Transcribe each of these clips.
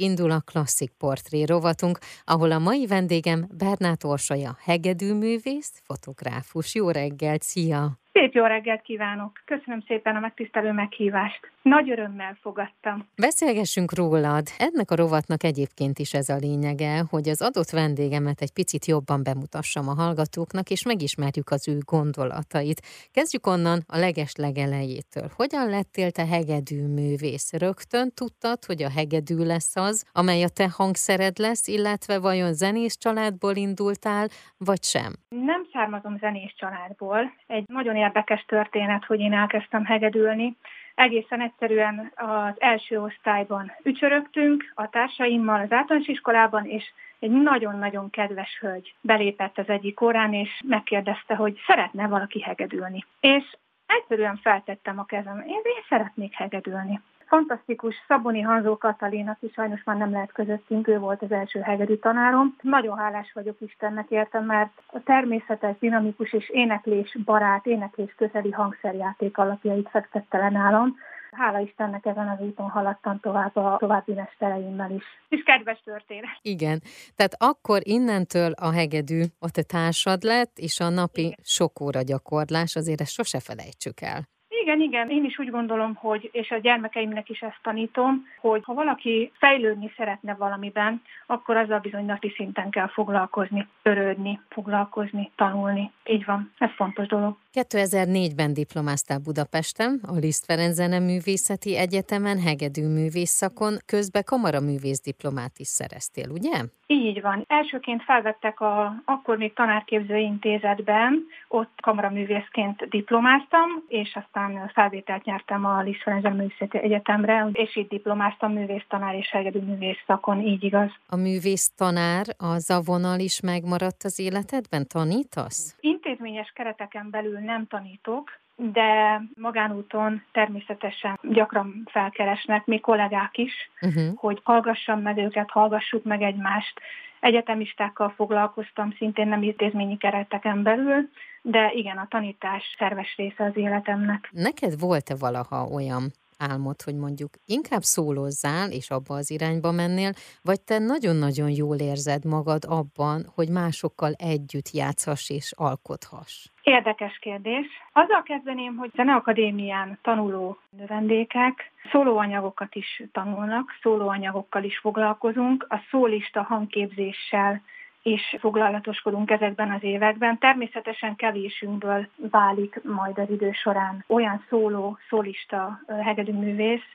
Indul a klasszik portré rovatunk, ahol a mai vendégem Bernát Orsolya, hegedűművész, fotográfus. Jó reggelt, szia! Szép jó reggelt kívánok! Köszönöm szépen a megtisztelő meghívást. Nagy örömmel fogadtam. Beszélgessünk rólad. Ennek a rovatnak egyébként is ez a lényege, hogy az adott vendégemet egy picit jobban bemutassam a hallgatóknak, és megismerjük az ő gondolatait. Kezdjük onnan a leges legelejétől. Hogyan lettél te hegedű művész? Rögtön tudtad, hogy a hegedű lesz az, amely a te hangszered lesz, illetve vajon zenész családból indultál, vagy sem? Nem származom zenés családból. Egy nagyon érdekes történet, hogy én elkezdtem hegedülni. Egészen egyszerűen az első osztályban ücsörögtünk a társaimmal az általános iskolában, és egy nagyon-nagyon kedves hölgy belépett az egyik órán, és megkérdezte, hogy szeretne valaki hegedülni. És egyszerűen feltettem a kezem, én, én szeretnék hegedülni fantasztikus Szaboni Hanzó Katalin, aki sajnos már nem lehet közöttünk, ő volt az első hegedű tanárom. Nagyon hálás vagyok Istennek értem, mert a természetes, dinamikus és éneklés barát, éneklés közeli hangszerjáték alapjait fektette le nálam. Hála Istennek ezen az úton haladtam tovább a további mestereimmel is. És kedves történet. Igen, tehát akkor innentől a hegedű a te társad lett, és a napi Igen. sok óra gyakorlás, azért ezt sose felejtsük el. Igen, igen, én is úgy gondolom, hogy, és a gyermekeimnek is ezt tanítom, hogy ha valaki fejlődni szeretne valamiben, akkor azzal bizony napi szinten kell foglalkozni, törődni, foglalkozni, tanulni. Így van, ez fontos dolog. 2004-ben diplomáztál Budapesten, a Liszt Ferenc Zeneművészeti Egyetemen, hegedű művészakon, közben kamaraművész diplomát is szereztél, ugye? Így van. Elsőként felvettek a akkor még tanárképző intézetben, ott kamaraművészként diplomáztam, és aztán felvételt nyertem a Liszt Ferenc Zeneművészeti Egyetemre, és itt diplomáztam művésztanár és művész szakon, így igaz. A művésztanár, az a vonal is megmaradt az életedben? Tanítasz? Intézményes kereteken belül nem tanítok, de magánúton természetesen gyakran felkeresnek, még kollégák is, uh-huh. hogy hallgassam meg őket, hallgassuk meg egymást. Egyetemistákkal foglalkoztam, szintén nem intézményi kereteken belül, de igen, a tanítás szerves része az életemnek. Neked volt-e valaha olyan álmod, hogy mondjuk inkább szólozzál, és abba az irányba mennél, vagy te nagyon-nagyon jól érzed magad abban, hogy másokkal együtt játszhass és alkothass? Érdekes kérdés. Azzal kezdeném, hogy Zeneakadémián tanuló növendékek szólóanyagokat is tanulnak, szólóanyagokkal is foglalkozunk, a szólista hangképzéssel is foglalatoskodunk ezekben az években. Természetesen kevésünkből válik majd az idő során olyan szóló, szólista hegedűművész,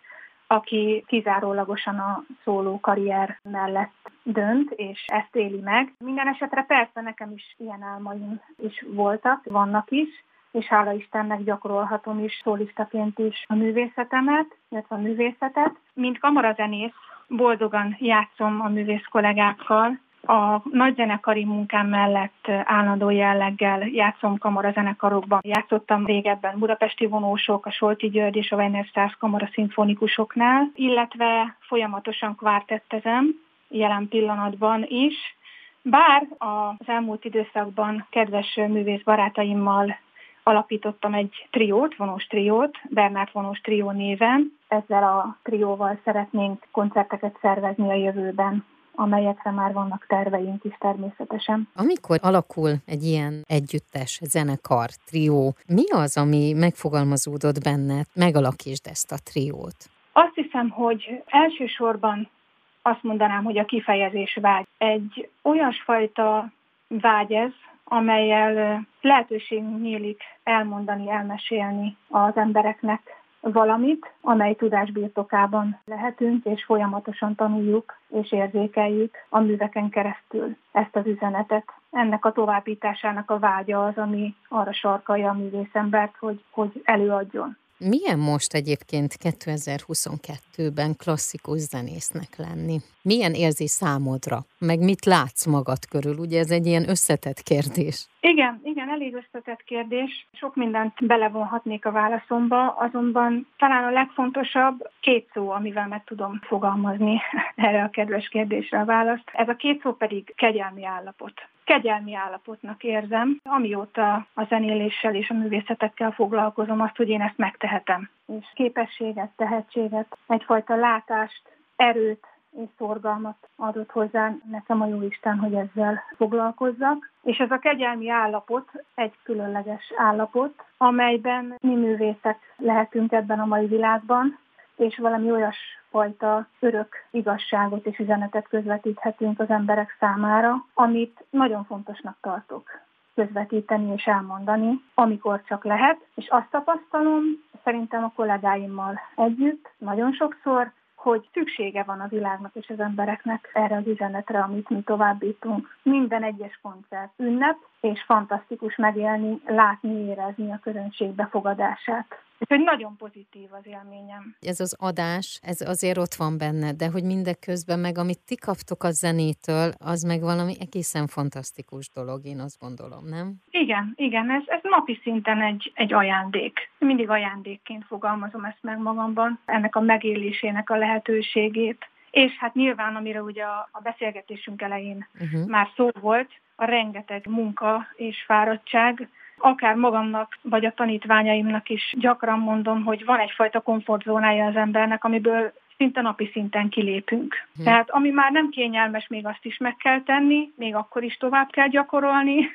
aki kizárólagosan a szóló karrier mellett dönt, és ezt éli meg. Minden esetre persze nekem is ilyen álmaim is voltak, vannak is, és hála Istennek gyakorolhatom is szólistaként is a művészetemet, illetve a művészetet. Mint kamarazenész boldogan játszom a művész kollégákkal, a nagyzenekari munkám mellett állandó jelleggel játszom kamarazenekarokban. Játszottam régebben budapesti vonósok, a Solti György és a Weiner Stars kamara szimfonikusoknál, illetve folyamatosan kvártettezem jelen pillanatban is. Bár az elmúlt időszakban kedves művész barátaimmal alapítottam egy triót, vonós triót, Bernát vonós trió néven. Ezzel a trióval szeretnénk koncerteket szervezni a jövőben amelyekre már vannak terveink is természetesen. Amikor alakul egy ilyen együttes, zenekar, trió, mi az, ami megfogalmazódott benned, megalakítsd ezt a triót? Azt hiszem, hogy elsősorban azt mondanám, hogy a kifejezés vágy. Egy olyasfajta vágy ez, amelyel lehetőség nyílik elmondani, elmesélni az embereknek valamit, amely tudás birtokában lehetünk, és folyamatosan tanuljuk és érzékeljük a műveken keresztül ezt az üzenetet. Ennek a továbbításának a vágya az, ami arra sarkalja a művészembert, hogy, hogy előadjon. Milyen most egyébként 2022-ben klasszikus zenésznek lenni? Milyen érzi számodra? Meg mit látsz magad körül? Ugye ez egy ilyen összetett kérdés. Igen, igen, elég összetett kérdés. Sok mindent belevonhatnék a válaszomba, azonban talán a legfontosabb két szó, amivel meg tudom fogalmazni erre a kedves kérdésre a választ. Ez a két szó pedig kegyelmi állapot kegyelmi állapotnak érzem, amióta a zenéléssel és a művészetekkel foglalkozom, azt, hogy én ezt megtehetem. És képességet, tehetséget, egyfajta látást, erőt, és szorgalmat adott hozzá nekem a Jóisten, hogy ezzel foglalkozzak. És ez a kegyelmi állapot egy különleges állapot, amelyben mi művészek lehetünk ebben a mai világban, és valami olyas fajta örök igazságot és üzenetet közvetíthetünk az emberek számára, amit nagyon fontosnak tartok közvetíteni és elmondani, amikor csak lehet, és azt tapasztalom, szerintem a kollégáimmal együtt nagyon sokszor, hogy szüksége van a világnak és az embereknek erre az üzenetre, amit mi továbbítunk. Minden egyes koncert ünnep, és fantasztikus megélni, látni, érezni a közönség befogadását. Úgyhogy nagyon pozitív az élményem. Ez az adás, ez azért ott van benne, de hogy mindeközben meg, amit ti kaptok a zenétől, az meg valami egészen fantasztikus dolog, én azt gondolom, nem? Igen, igen, ez, ez napi szinten egy, egy ajándék. Mindig ajándékként fogalmazom ezt meg magamban, ennek a megélésének a lehetőségét. És hát nyilván, amire ugye a, a beszélgetésünk elején uh-huh. már szó volt, a rengeteg munka és fáradtság, akár magamnak, vagy a tanítványaimnak is gyakran mondom, hogy van egyfajta komfortzónája az embernek, amiből szinte napi szinten kilépünk. Hmm. Tehát ami már nem kényelmes, még azt is meg kell tenni, még akkor is tovább kell gyakorolni.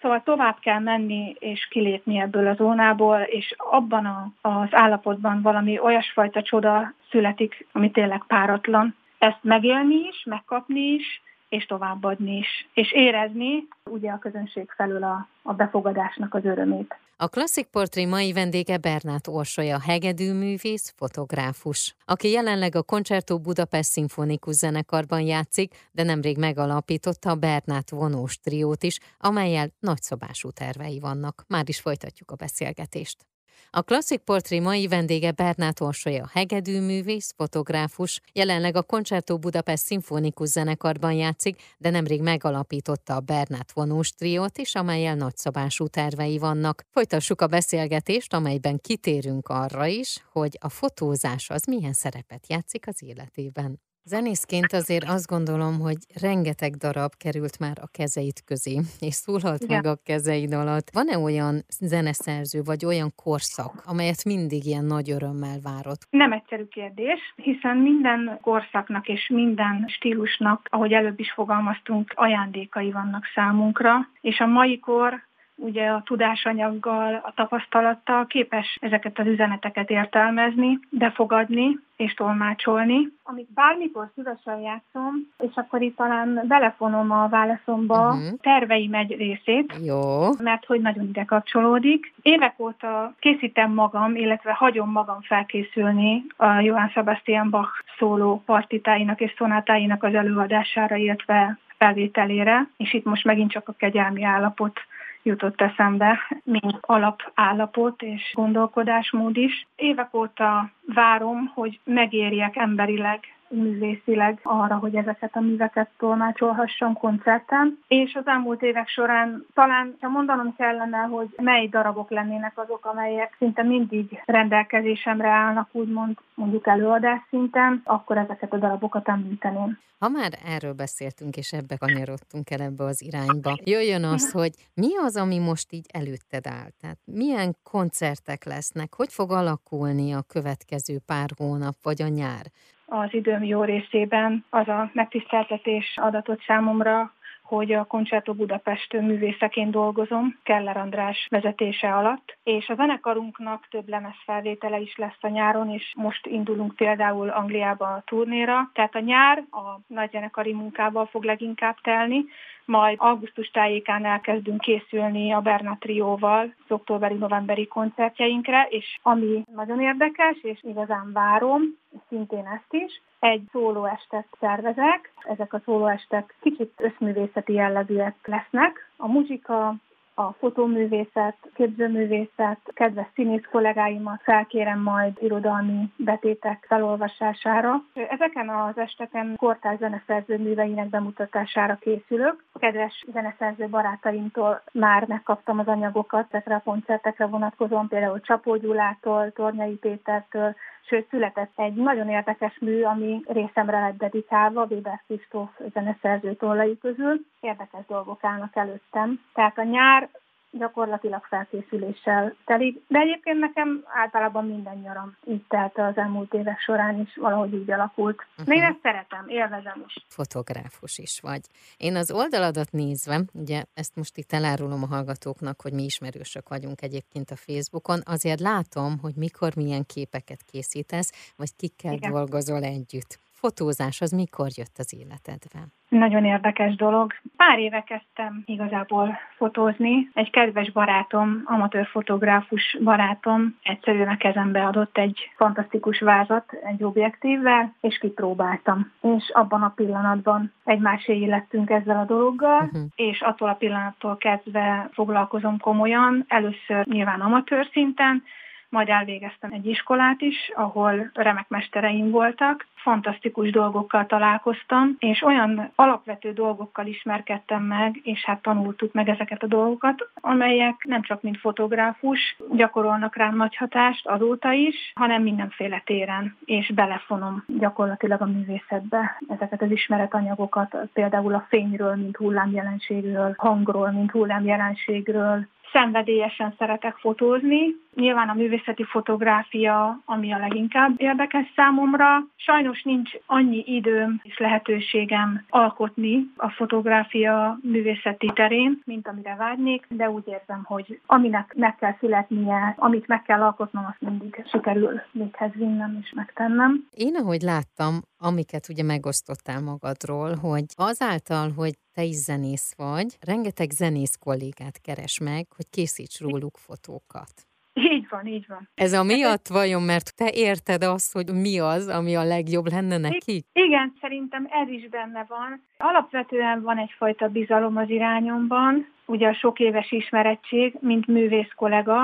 Szóval tovább kell menni és kilépni ebből a zónából, és abban a, az állapotban valami olyasfajta csoda születik, ami tényleg páratlan. Ezt megélni is, megkapni is, és továbbadni is, és érezni ugye a közönség felől a, a befogadásnak az örömét. A Klasszik Portré mai vendége Bernát Orsolya, hegedűművész, fotográfus, aki jelenleg a Concerto Budapest Szimfonikus zenekarban játszik, de nemrég megalapította a Bernát vonós triót is, amelyel nagyszabású tervei vannak. Már is folytatjuk a beszélgetést. A Klasszik Portré mai vendége Bernát Orsolya, hegedűművész, fotográfus, jelenleg a Concerto Budapest Szimfonikus zenekarban játszik, de nemrég megalapította a Bernát vonós triót is, amelyel nagyszabású tervei vannak. Folytassuk a beszélgetést, amelyben kitérünk arra is, hogy a fotózás az milyen szerepet játszik az életében. Zenészként azért azt gondolom, hogy rengeteg darab került már a kezeit közé, és szólhat Igen. meg a kezeid alatt. Van-e olyan zeneszerző, vagy olyan korszak, amelyet mindig ilyen nagy örömmel várott? Nem egyszerű kérdés, hiszen minden korszaknak és minden stílusnak, ahogy előbb is fogalmaztunk, ajándékai vannak számunkra, és a mai kor ugye a tudásanyaggal, a tapasztalattal képes ezeket az üzeneteket értelmezni, befogadni és tolmácsolni. Amit bármikor szívesen játszom, és akkor itt talán belefonom a válaszomba uh-huh. terveim egy részét, Jó. mert hogy nagyon ide kapcsolódik. Évek óta készítem magam, illetve hagyom magam felkészülni a Johann Sebastian Bach szóló partitáinak és szonátáinak az előadására, illetve felvételére, és itt most megint csak a kegyelmi állapot jutott eszembe, mint alapállapot és gondolkodásmód is. Évek óta várom, hogy megérjek emberileg művészileg arra, hogy ezeket a műveket tolmácsolhassam koncerten. És az elmúlt évek során talán, ha mondanom kellene, hogy mely darabok lennének azok, amelyek szinte mindig rendelkezésemre állnak, úgymond mondjuk előadás szinten, akkor ezeket a darabokat említeném. Ha már erről beszéltünk, és ebbe kanyarodtunk el ebbe az irányba, jöjjön az, hogy mi az, ami most így előtted áll? Tehát milyen koncertek lesznek? Hogy fog alakulni a következő pár hónap, vagy a nyár? Az időm jó részében az a megtiszteltetés adatot számomra, hogy a Concerto Budapest művészeként dolgozom, Keller András vezetése alatt, és a zenekarunknak több lemezfelvétele is lesz a nyáron, és most indulunk például Angliába a turnéra, tehát a nyár a nagy zenekari munkával fog leginkább telni, majd augusztus tájékán elkezdünk készülni a Berna Trióval az októberi-novemberi koncertjeinkre, és ami nagyon érdekes, és igazán várom, szintén ezt is, egy szólóestet szervezek. Ezek a szólóestek kicsit összművészeti jellegűek lesznek. A muzsika, a fotóművészet, képzőművészet, kedves színész kollégáimat felkérem majd irodalmi betétek felolvasására. Ezeken az esteken kortárs zeneszerző műveinek bemutatására készülök. Kedves zeneszerző barátaimtól már megkaptam az anyagokat ezekre a koncertekre vonatkozóan, például Csapó Gyulától, Tornyai Pétertől, sőt született egy nagyon érdekes mű, ami részemre lett dedikálva, Weber Kristóf zeneszerző tollai közül. Érdekes dolgok állnak előttem. Tehát a nyár gyakorlatilag felkészüléssel telik, de egyébként nekem általában minden nyaram így telt az elmúlt évek során is, valahogy így alakult. Uh-huh. Én ezt szeretem, élvezem is. Fotográfus is vagy. Én az oldaladat nézve, ugye ezt most itt elárulom a hallgatóknak, hogy mi ismerősök vagyunk egyébként a Facebookon, azért látom, hogy mikor milyen képeket készítesz, vagy kikkel Igen. dolgozol együtt fotózás az mikor jött az életedbe? Nagyon érdekes dolog. Pár éve kezdtem igazából fotózni. Egy kedves barátom, amatőr fotográfus barátom egyszerűen a kezembe adott egy fantasztikus vázat egy objektívvel, és kipróbáltam. És abban a pillanatban egymáséi lettünk ezzel a dologgal, uh-huh. és attól a pillanattól kezdve foglalkozom komolyan, először nyilván amatőr szinten, majd elvégeztem egy iskolát is, ahol remek mestereim voltak, fantasztikus dolgokkal találkoztam, és olyan alapvető dolgokkal ismerkedtem meg, és hát tanultuk meg ezeket a dolgokat, amelyek nem csak mint fotográfus gyakorolnak rám nagy hatást azóta is, hanem mindenféle téren, és belefonom gyakorlatilag a művészetbe ezeket az ismeretanyagokat, például a fényről, mint hullámjelenségről, hangról, mint hullámjelenségről, szenvedélyesen szeretek fotózni. Nyilván a művészeti fotográfia, ami a leginkább érdekes számomra. Sajnos nincs annyi időm és lehetőségem alkotni a fotográfia művészeti terén, mint amire vágynék, de úgy érzem, hogy aminek meg kell születnie, amit meg kell alkotnom, azt mindig sikerül véghez vinnem és megtennem. Én, ahogy láttam, amiket ugye megosztottál magadról, hogy azáltal, hogy te is zenész vagy, rengeteg zenész kollégát keres meg, hogy készíts róluk fotókat. Így van, így van. Ez a miatt vajon, mert te érted azt, hogy mi az, ami a legjobb lenne neki? Igen, szerintem ez is benne van. Alapvetően van egyfajta bizalom az irányomban, ugye a sok éves ismerettség, mint művész kollega,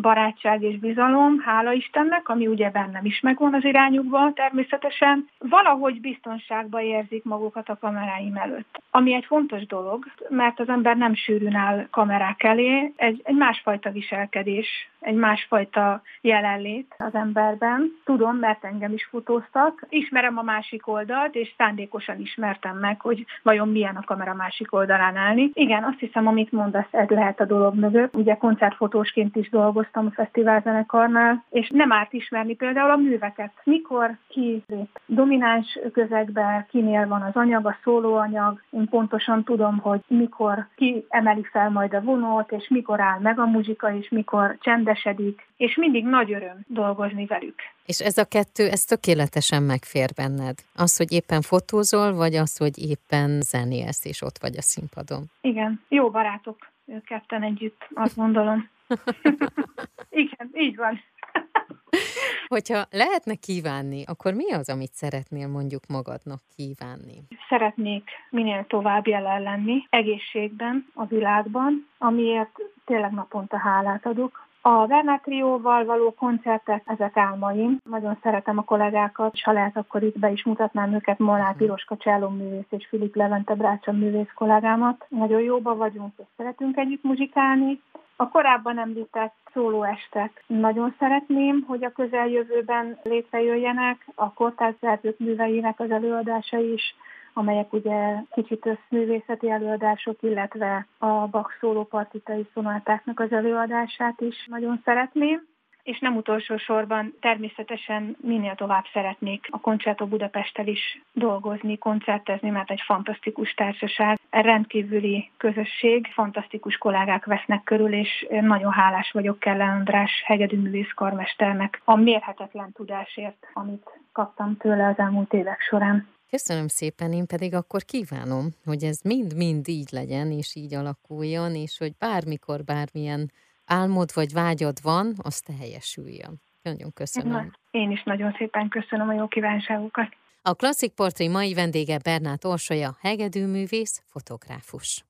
barátság és bizalom, hála Istennek, ami ugye bennem is megvan az irányukban természetesen, valahogy biztonságban érzik magukat a kameráim előtt. Ami egy fontos dolog, mert az ember nem sűrűn áll kamerák elé, egy, egy másfajta viselkedés, egy másfajta jelenlét az emberben. Tudom, mert engem is fotóztak. Ismerem a másik oldalt, és szándékosan ismertem meg, hogy vajon milyen a kamera másik oldalán állni. Igen, azt hiszem, amit mondasz, ez lehet a dolog mögött. Ugye koncertfotósként is dolgoztam, a fesztiválzenekarnál, és nem árt ismerni például a műveket. Mikor ki lép domináns közegbe, kinél van az anyag, a szólóanyag, én pontosan tudom, hogy mikor ki emeli fel majd a vonót, és mikor áll meg a muzsika, és mikor csendesedik, és mindig nagy öröm dolgozni velük. És ez a kettő, ez tökéletesen megfér benned? Az, hogy éppen fotózol, vagy az, hogy éppen zenélsz, és ott vagy a színpadon? Igen, jó barátok ők ketten együtt, azt gondolom. Igen, így van. Hogyha lehetne kívánni, akkor mi az, amit szeretnél mondjuk magadnak kívánni? Szeretnék minél tovább jelen lenni, egészségben, a világban, amiért tényleg naponta hálát adok. A Bernát Trióval való koncertek, ezek álmaim. Nagyon szeretem a kollégákat, és ha lehet, akkor itt be is mutatnám őket, Molnár mhm. Piroska Cselló művész és Filip Levente Brácsa művész kollégámat. Nagyon jóba vagyunk, és szeretünk együtt muzsikálni. A korábban említett szólóestek nagyon szeretném, hogy a közeljövőben létrejöjjenek, a kortárszerzők műveinek az előadásai is, amelyek ugye kicsit összművészeti előadások, illetve a Bach szólópartitai szonátáknak az előadását is nagyon szeretném és nem utolsó sorban természetesen minél tovább szeretnék a Concerto Budapesttel is dolgozni, koncertezni, mert egy fantasztikus társaság, rendkívüli közösség, fantasztikus kollégák vesznek körül, és nagyon hálás vagyok Kellen András hegedűművész karmesternek a mérhetetlen tudásért, amit kaptam tőle az elmúlt évek során. Köszönöm szépen, én pedig akkor kívánom, hogy ez mind-mind így legyen, és így alakuljon, és hogy bármikor, bármilyen álmod vagy vágyad van, az teljesüljön. Nagyon köszönöm. Én is nagyon szépen köszönöm a jó kívánságokat. A Klasszik Portré mai vendége Bernát Orsolya, hegedűművész, fotográfus.